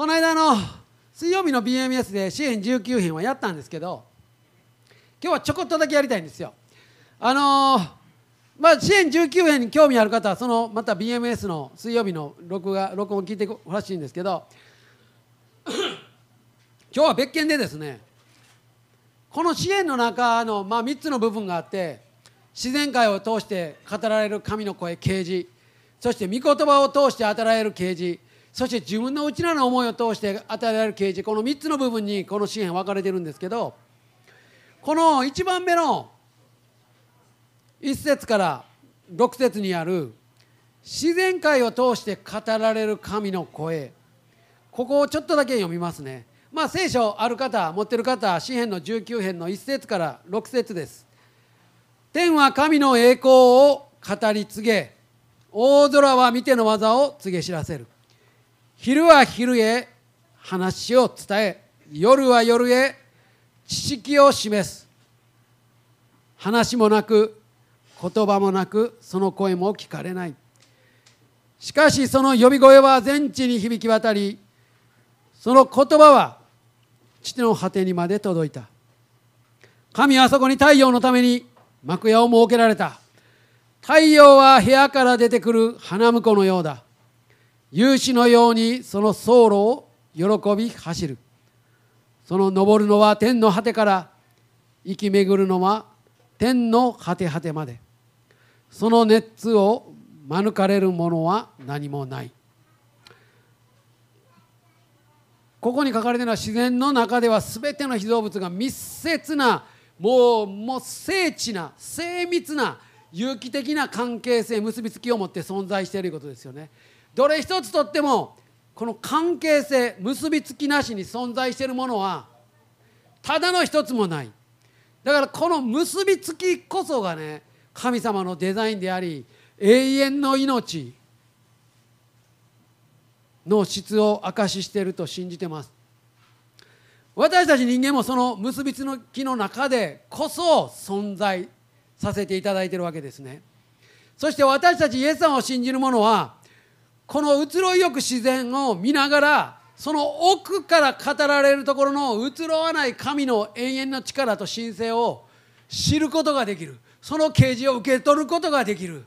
この間の水曜日の BMS で支援19編はやったんですけど今日はちょこっとだけやりたいんですよ。あのーまあ支援19編に興味ある方はそのまた BMS の水曜日の録画録音聞いてほしいんですけど 今日は別件でですねこの支援の中の、まあ、3つの部分があって自然界を通して語られる神の声啓示そして御言葉を通して与えられる啓示そして自分の内なる思いを通して与えられる啓示。この3つの部分にこの支援分かれてるんですけどこの1番目の1節から6節にある自然界を通して語られる神の声。ここをちょっとだけ読みますね。まあ聖書ある方持ってる方詩篇の19編の1節から6節です。天は神の栄光を語り継げ。大空は見ての技を告げ知らせる。昼は昼へ話を伝え夜は夜へ知識を示す。話もなく言葉もなくその声も聞かれない。しかしその呼び声は全地に響き渡りその言葉は地の果てにまで届いた。神はそこに太陽のために幕屋を設けられた。太陽は部屋から出てくる花婿のようだ。勇士のようにその走路を喜び走る。その登るのは天の果てから生き巡るのは天の果て果てまで。その熱を免れるものは何もない。ここに書かれているのは自然の中では全ての被造物が密接なもうもう精緻な精密な有機的な関係性結びつきを持って存在していることですよね。どれ一つとってもこの関係性結びつきなしに存在しているものはただの一つもない。だからこの結びつきこそがね神様のデザインであり永遠の命の質を証ししていると信じてます。私たち人間もその結びつきの中でこそ存在させていただいているわけですね。そして私たちイエス様を信じる者はこの移ろいよく自然を見ながらその奥から語られるところの移ろわない神の永遠の力と神聖を知ることができる。その啓示を受け取ることができる。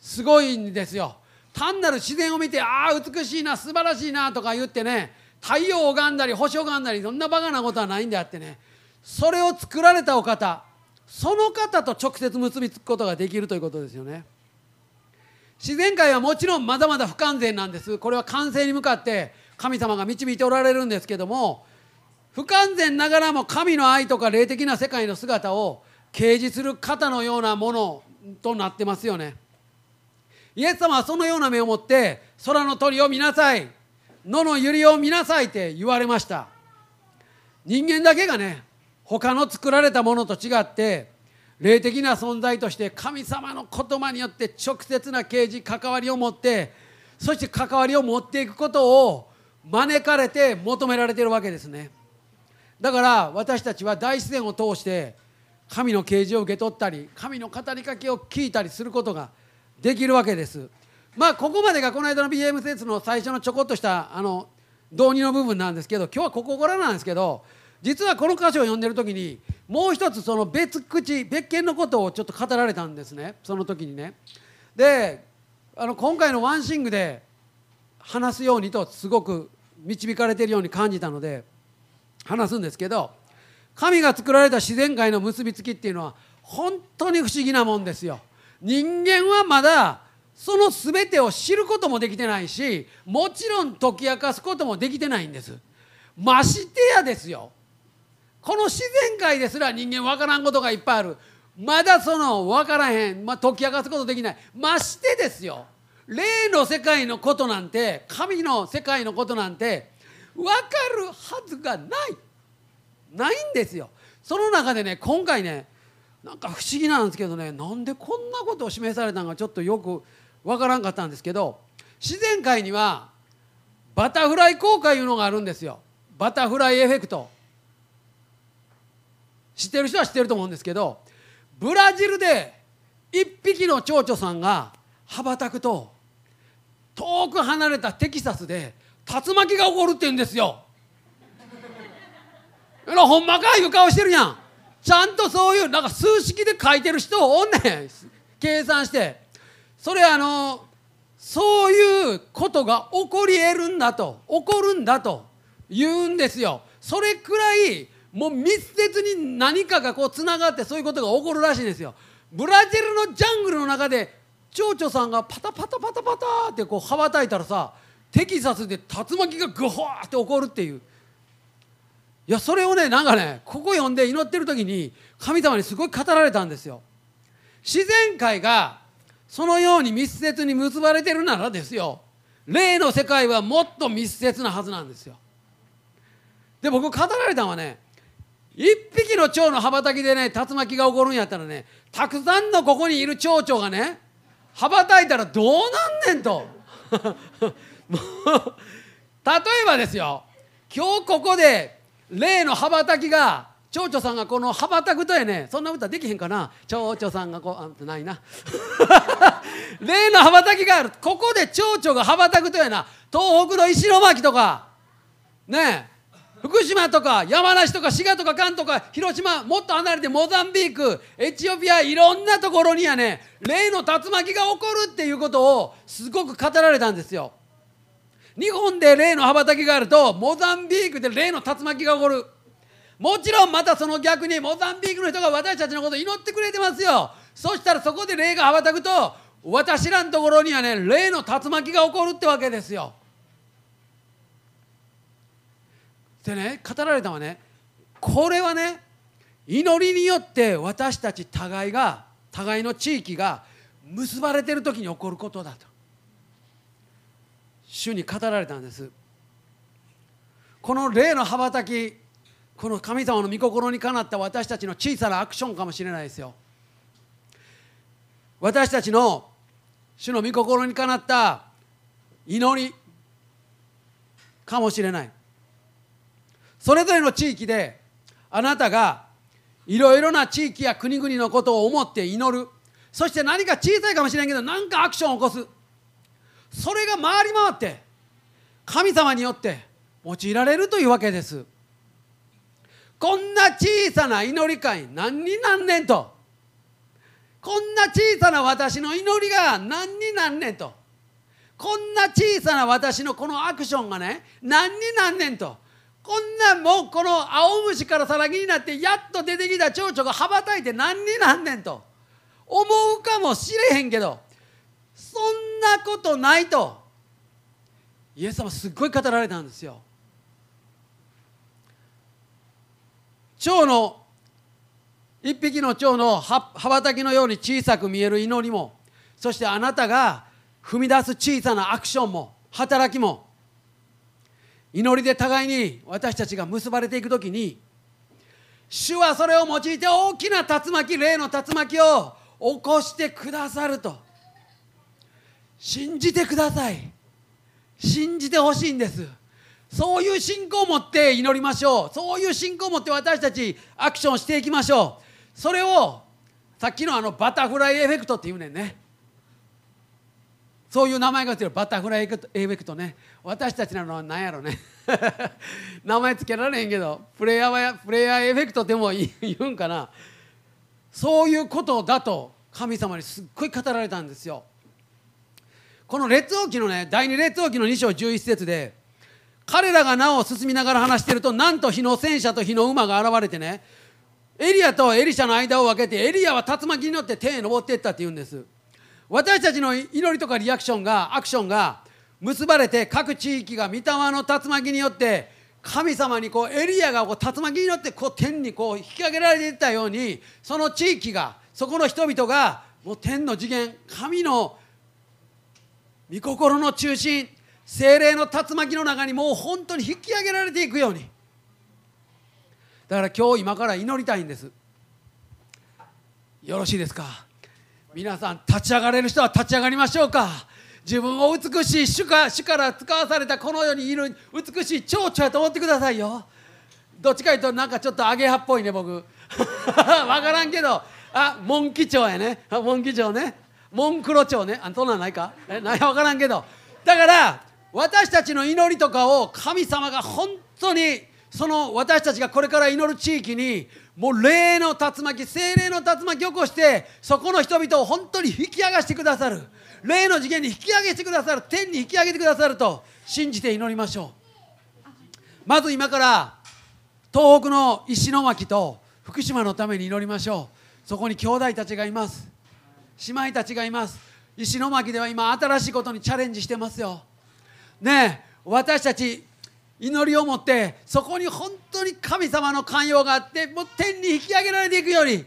すごいんですよ。単なる自然を見てああ美しいな素晴らしいなとか言ってね太陽を拝んだり星を拝んだりそんなバカなことはないんであってね。それを作られたお方その方と直接結びつくことができるということですよね。自然界はもちろんまだまだ不完全なんです。これは完成に向かって神様が導いておられるんですけども不完全ながらも神の愛とか霊的な世界の姿を掲示する方のようなものとなってますよね。イエス様はそのような目を持って空の鳥を見なさい野の百合を見なさいって言われました。人間だけがね他の作られたものと違って霊的な存在として神様の言葉によって直接な啓示関わりを持ってそして関わりを持っていくことを招かれて求められているわけですね。だから私たちは大自然を通して神の啓示を受け取ったり神の語りかけを聞いたりすることができるわけです。まあここまでがこの間の BM 説の最初のちょこっとしたあの導入の部分なんですけど今日はここからなんですけど実はこの箇所を読んでる時にもう一つその別口別件のことをちょっと語られたんですねその時にねであの今回のワンシングで話すようにとすごく導かれているように感じたので話すんですけど神が作られた自然界の結びつきっていうのは本当に不思議なもんですよ。人間はまだその全てを知ることもできてないしもちろん解き明かすこともできてないんです。ましてやですよこの自然界ですら人間分からんことがいっぱいある。まだその分からへん、まあ、解き明かすことできない。ましてですよ。霊の世界のことなんて神の世界のことなんて分かるはずがない。ないんですよ。その中でね今回ねなんか不思議なんですけどねなんでこんなことを示されたのかちょっとよく分からんかったんですけど自然界にはバタフライ効果いうのがあるんですよ。バタフライエフェクト。知ってる人は知ってると思うんですけどブラジルで1匹の蝶々さんが羽ばたくと遠く離れたテキサスで竜巻が起こるって言うんですよ。ほんまかいう顔してるやん。ちゃんとそういうなんか数式で書いてる人おんねん。計算して。それあのそういうことが起こり得るんだと起こるんだと言うんですよ。それくらいもう密接に何かがこうつながってそういうことが起こるらしいんですよ。ブラジルのジャングルの中で蝶々さんがパタパタパタパタってこう羽ばたいたらさテキサスで竜巻がグホーって起こるっていう。いやそれをねなんかねここ読んで祈ってる時に神様にすごい語られたんですよ。自然界がそのように密接に結ばれてるならですよ。霊の世界はもっと密接なはずなんですよ。で僕語られたのはね一匹の蝶の羽ばたきでね竜巻が起こるんやったらねたくさんのここにいる蝶々がね羽ばたいたらどうなんねんと。例えばですよ。今日ここで例の羽ばたきが蝶々さんがこの羽ばたくとやねそんな歌できへんかな。蝶々さんがこうあないな。例の羽ばたきがある。ここで蝶々が羽ばたくとやな。東北の石巻とか。ねえ。福島とか山梨とか滋賀とか関とか広島もっと離れてモザンビークエチオピアいろんなところにはね例の竜巻が起こるっていうことをすごく語られたんですよ。日本で例の羽ばたきがあるとモザンビークで例の竜巻が起こる。もちろんまたその逆にモザンビークの人が私たちのことを祈ってくれてますよ。そしたらそこで霊が羽ばたくと私らのところにはね霊の竜巻が起こるってわけですよ。でね語られたのはねこれはね祈りによって私たち互いが互いの地域が結ばれてる時に起こることだと。主に語られたんです。この霊の羽ばたきこの神様の御心にかなった私たちの小さなアクションかもしれないですよ。私たちの主の御心にかなった祈りかもしれない。それぞれの地域であなたがいろいろな地域や国々のことを思って祈る。そして何か小さいかもしれないけど何かアクションを起こす。それが回り回って神様によって用いられるというわけです。こんな小さな祈り会何になんねんと。こんな小さな私の祈りが何になんねんと。こんな小さな私のこのアクションがね何になんねんと。こんなもうこの青虫からさらぎになってやっと出てきた蝶々が羽ばたいて何になんねんと。思うかもしれへんけどそんなことないと。イエス様すっごい語られたんですよ。蝶の一匹の蝶の羽ばたきのように小さく見える祈りもそしてあなたが踏み出す小さなアクションも働きも祈りで互いに私たちが結ばれていく時に主はそれを用いて大きな竜巻霊の竜巻を起こしてくださると。信じてください。信じてほしいんです。そういう信仰を持って祈りましょう。そういう信仰を持って私たちアクションしていきましょう。それをさっきのあのバタフライエフェクトっていうねんね。そういう名前がついてるバタフライエフェクトね私たちなのは何やろね。名前つけられへんけどプレイヤーはプレイヤーエフェクトでも言うんかな。そういうことだと神様にすっごい語られたんですよ。この列王記のね第二列王記の2章11節で彼らがなお進みながら話してるとなんと火の戦車と火の馬が現れてねエリアとエリシャの間を分けてエリアは竜巻に乗って天へ登っていったって言うんです。私たちの祈りとかリアクションがアクションが結ばれて各地域が御霊の竜巻によって神様にこうエリアがこう竜巻によってこう天にこう引き上げられていったようにその地域がそこの人々がもう天の次元神の御心の中心精霊の竜巻の中にもう本当に引き上げられていくように。だから今日今から祈りたいんです。よろしいですか？皆さん立ち上がれる人は立ち上がりましょうか。自分を美しい主か主から使わされたこの世にいる美しい蝶々やと思ってくださいよ。どっちかいうとなんかちょっとアゲハっぽいね僕。分からんけど。あモンキ蝶やね。モンキ蝶ね。モンクロ蝶ね。あそんなんないか？え何や分からんけど。だから私たちの祈りとかを神様が本当にその私たちがこれから祈る地域にもう霊の竜巻精霊の竜巻を起こしてそこの人々を本当に引き上がしてくださる。霊の次元に引き上げしてくださる天に引き上げてくださると信じて祈りましょう。まず今から東北の石巻と福島のために祈りましょう。そこに兄弟たちがいます。姉妹たちがいます。石巻では今新しいことにチャレンジしてますよ。ねえ私たち祈りを持ってそこに本当に神様の寛容があってもう天に引き上げられていくように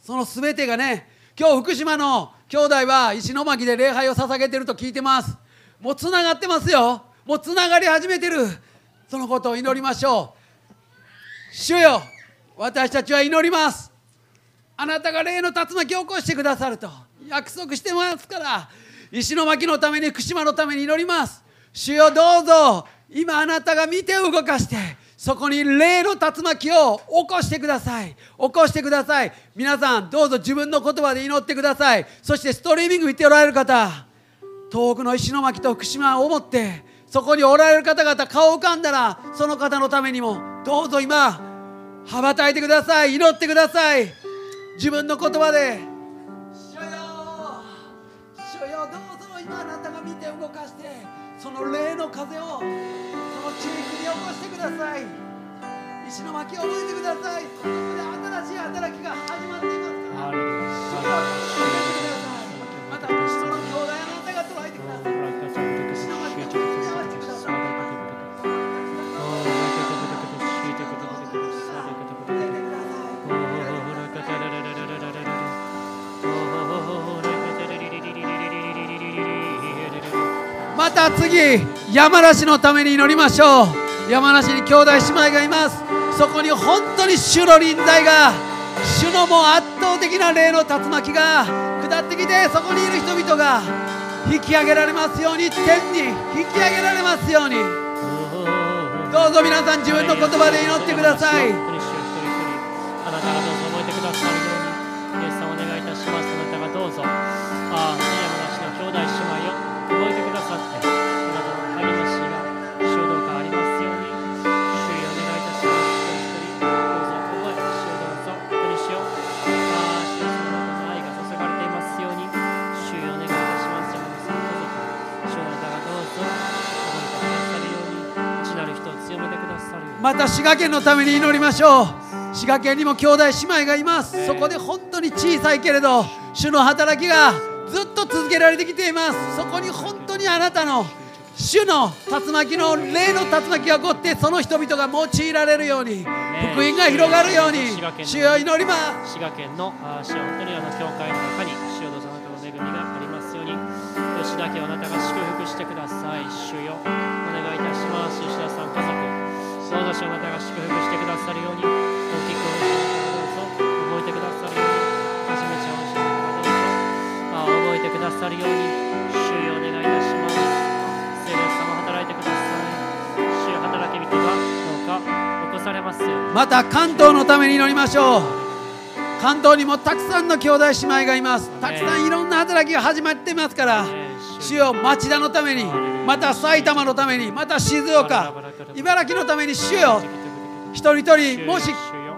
その全てがね今日福島の兄弟は石巻で礼拝を捧げてると聞いてます。もうつながってますよ。もうつながり始めてる。そのことを祈りましょう。主よ私たちは祈ります。あなたが霊の竜巻を起こしてくださると約束してますから石巻のために福島のために祈ります。主よどうぞ今あなたが見て動かしてそこに霊の竜巻を起こしてください。起こしてください。皆さんどうぞ自分の言葉で祈ってください。そしてストリーミング見ておられる方遠くの石巻と福島を思ってそこにおられる方々顔浮かんだらその方のためにもどうぞ今羽ばたいてください。祈ってください。自分の言葉で「主よ主よどうぞ今あなたが見て動かしてその霊の風を石巻を覚えてください。そこで新しい働きが始まっていますから。主よ教えてくださいまたその兄弟あなたが捉えてください石巻を見つめ合わせてくださいまた次山梨のために祈りましょう。山梨に兄弟姉妹がいます。そこに本当に主の臨在が主のもう圧倒的な霊の竜巻が下ってきてそこにいる人々が引き上げられますように天に引き上げられますように。どうぞ皆さん自分の言葉で祈ってくださいた滋賀県のために祈りましょう。滋賀県にも兄弟姉妹がいます。そこで本当に小さいけれど主の働きがずっと続けられてきています。そこに本当にあなたの主の竜巻の霊の竜巻が起こってその人々が用いられるように福音が広がるように主よ祈ります。滋賀県の主よ本当にあの教会の中に主よどうぞあなたの恵みがありますように。吉田家をあなたが祝福してください。主よお願いいたします。吉田さんどうぞ。主あなたが祝福してくださるように大きく主あなたがどうぞ覚えてくださるようにはじめちゃんを主あなたがどうぞあ覚えてくださるように主よお願い。い。たします聖霊様働いてください。主よ働き人がどうか起こされますようにまた関東のために祈りましょう関東にもたくさんの兄弟姉妹がい。ますたくさんいろんな働きが始まっていますから主よ町田のためにまた埼玉のためにまた静岡茨城のために主よ一人一人もし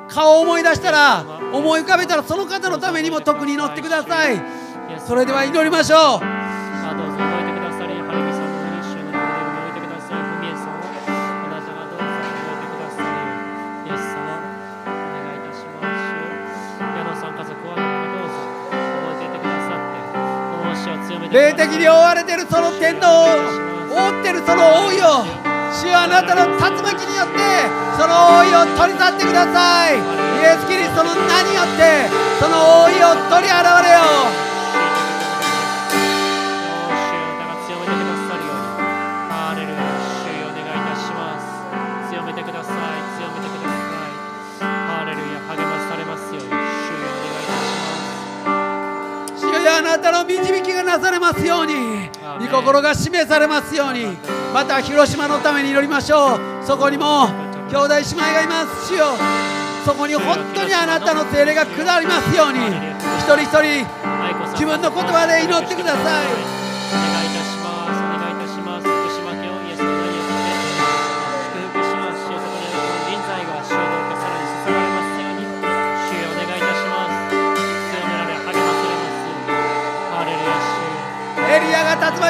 顔を思い出したら思い浮かべたらその方のためにも特に祈ってください。それでは祈りましょう。霊的に覆われているその天の覆っているその覆いを主よあなたの竜巻によってその覆いを取り去ってくださいイエス・キリストの名によってその覆いを取り払われよう主よあなたが強めてくださるように、ハレルヤ、主よお願いいたします。強めてください、強めてください。ハレルヤ、励まされますように、主よお願いいたします。主よあなたの導きがなされますように御心が示されますように。また広島のために祈りましょう。そこにも兄弟姉妹がいます。主よ。そこに本当にあなたの精霊が下りますように。一人一人自分の言葉で祈ってください。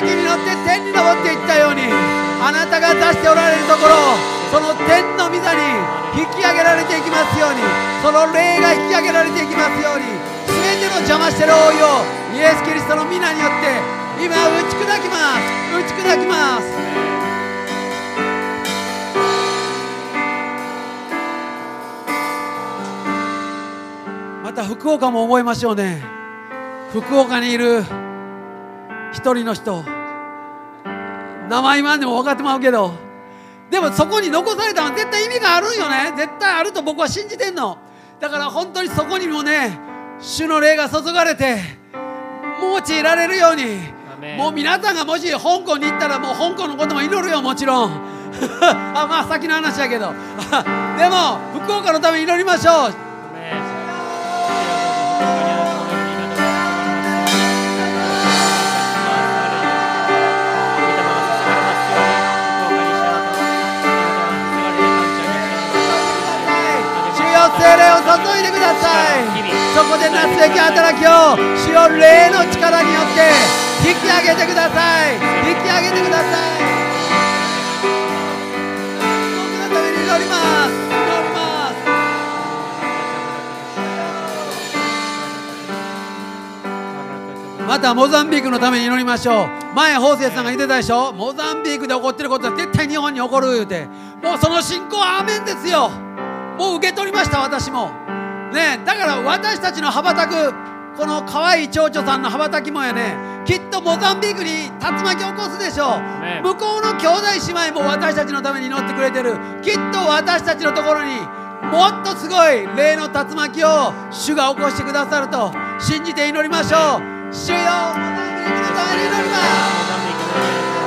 に乗って天に登っていったようにあなたが出しておられるところその天の御座に引き上げられていきますようにその霊が引き上げられていきますように全ての邪魔してる王よイエス・キリストの皆によって今打ち砕きます。打ち砕きます。また福岡も覚えましょうね。福岡にいる一人の人。名前言わんでも分かってまうけど。でもそこに残されたのは絶対意味があるんよね。絶対あると僕は信じてんの。だから本当にそこにもね主の霊が注がれて用いられるように。もう皆さんがもし香港に行ったらもう香港のことも祈るよもちろん。あまあ先の話やけど。でも福岡のために祈りましょう注いでください。そこでなすべき働きを主よ霊の力によって引き上げてください。引き上げてください。僕のために祈ります。ます。またモザンビークのために祈りましょう。前法政さんが言ってたでしょ。モザンビークで起こってることは絶対日本に起こる言うて。もうその信仰はアーメンですよ。もう受け取りました私も。ねだから私たちの羽ばたくこの可愛い蝶々さんの羽ばたきもやねきっとモザンビークに竜巻起こすでしょう。ね向こうの兄弟姉妹も私たちのために祈ってくれてる。きっと私たちのところにもっとすごい霊の竜巻を主が起こしてくださると信じて祈りましょう。主よモザンビークのために祈ります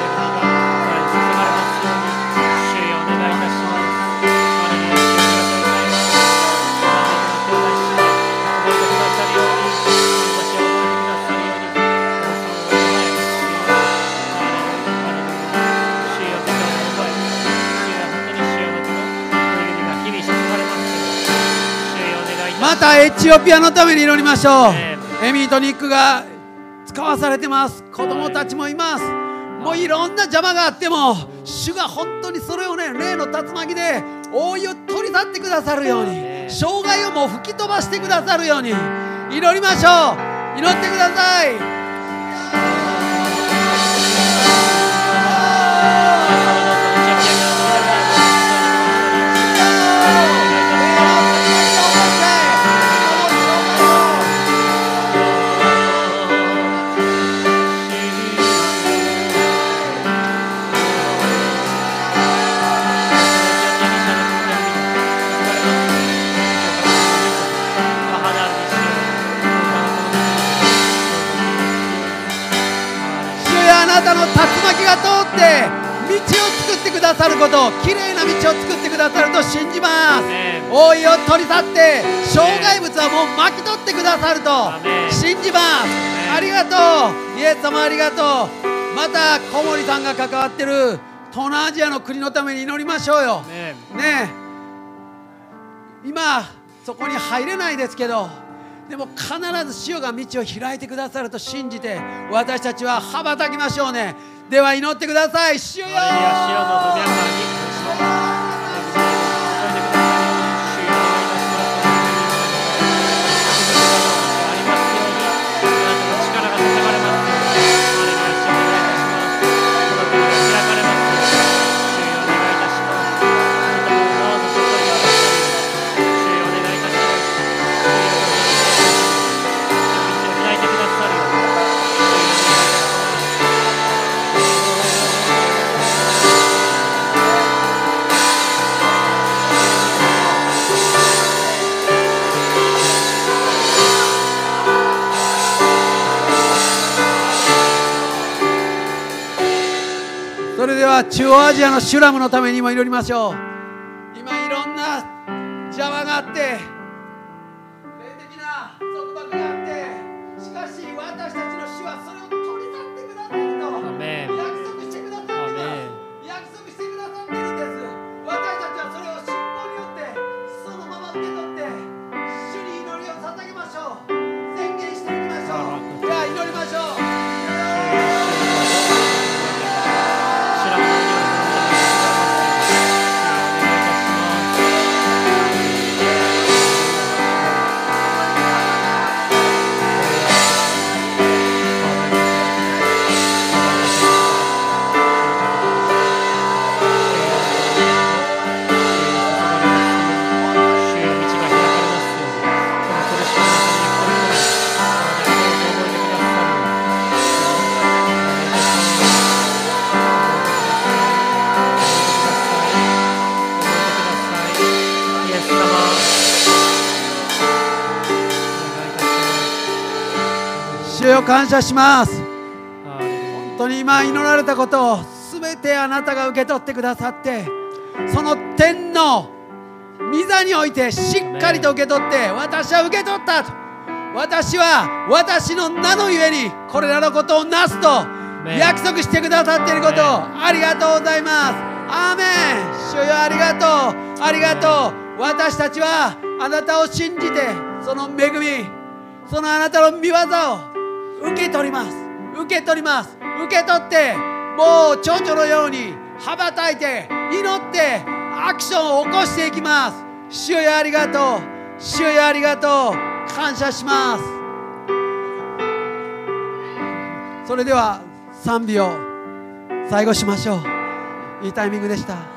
またエチオピアのために祈りましょう。ねエミーとニックが使わされてます。子供たちもいます。もういろんな邪魔があっても主が本当にそれをね霊の竜巻で覆いを取り去ってくださるようにね障害をもう吹き飛ばしてくださるように祈りましょう。祈ってくださいださることきれいな道を作ってくださると信じます。覆いを取り去って障害物はもう巻き取ってくださると信じます。ありがとう。イエス様ありがとう。また小森さんが関わってる東南アジアの国のために祈りましょうよ。ねえ。今そこに入れないですけどでも必ず主が道を開いてくださると信じて私たちは羽ばたきましょうね。では祈ってください。主よ。れでは中央アジアのシュラムのためにも祈りましょう。謝します。本当に今祈られたことを全てあなたが受け取ってくださってその天の御座においてしっかりと受け取って私は受け取った。と私は私の名のゆえにこれらのことをなすと約束してくださっていることをありがとうございます。アーメン。主よありがとう。ありがとう。私たちはあなたを信じてその恵みそのあなたの見業を受け取ります。受け取ります。受け取ってもう蝶々のように羽ばたいて祈ってアクションを起こしていきます。主よありがとう。主よありがとう。感謝します。それでは賛美を最後しましょう。いいタイミングでした。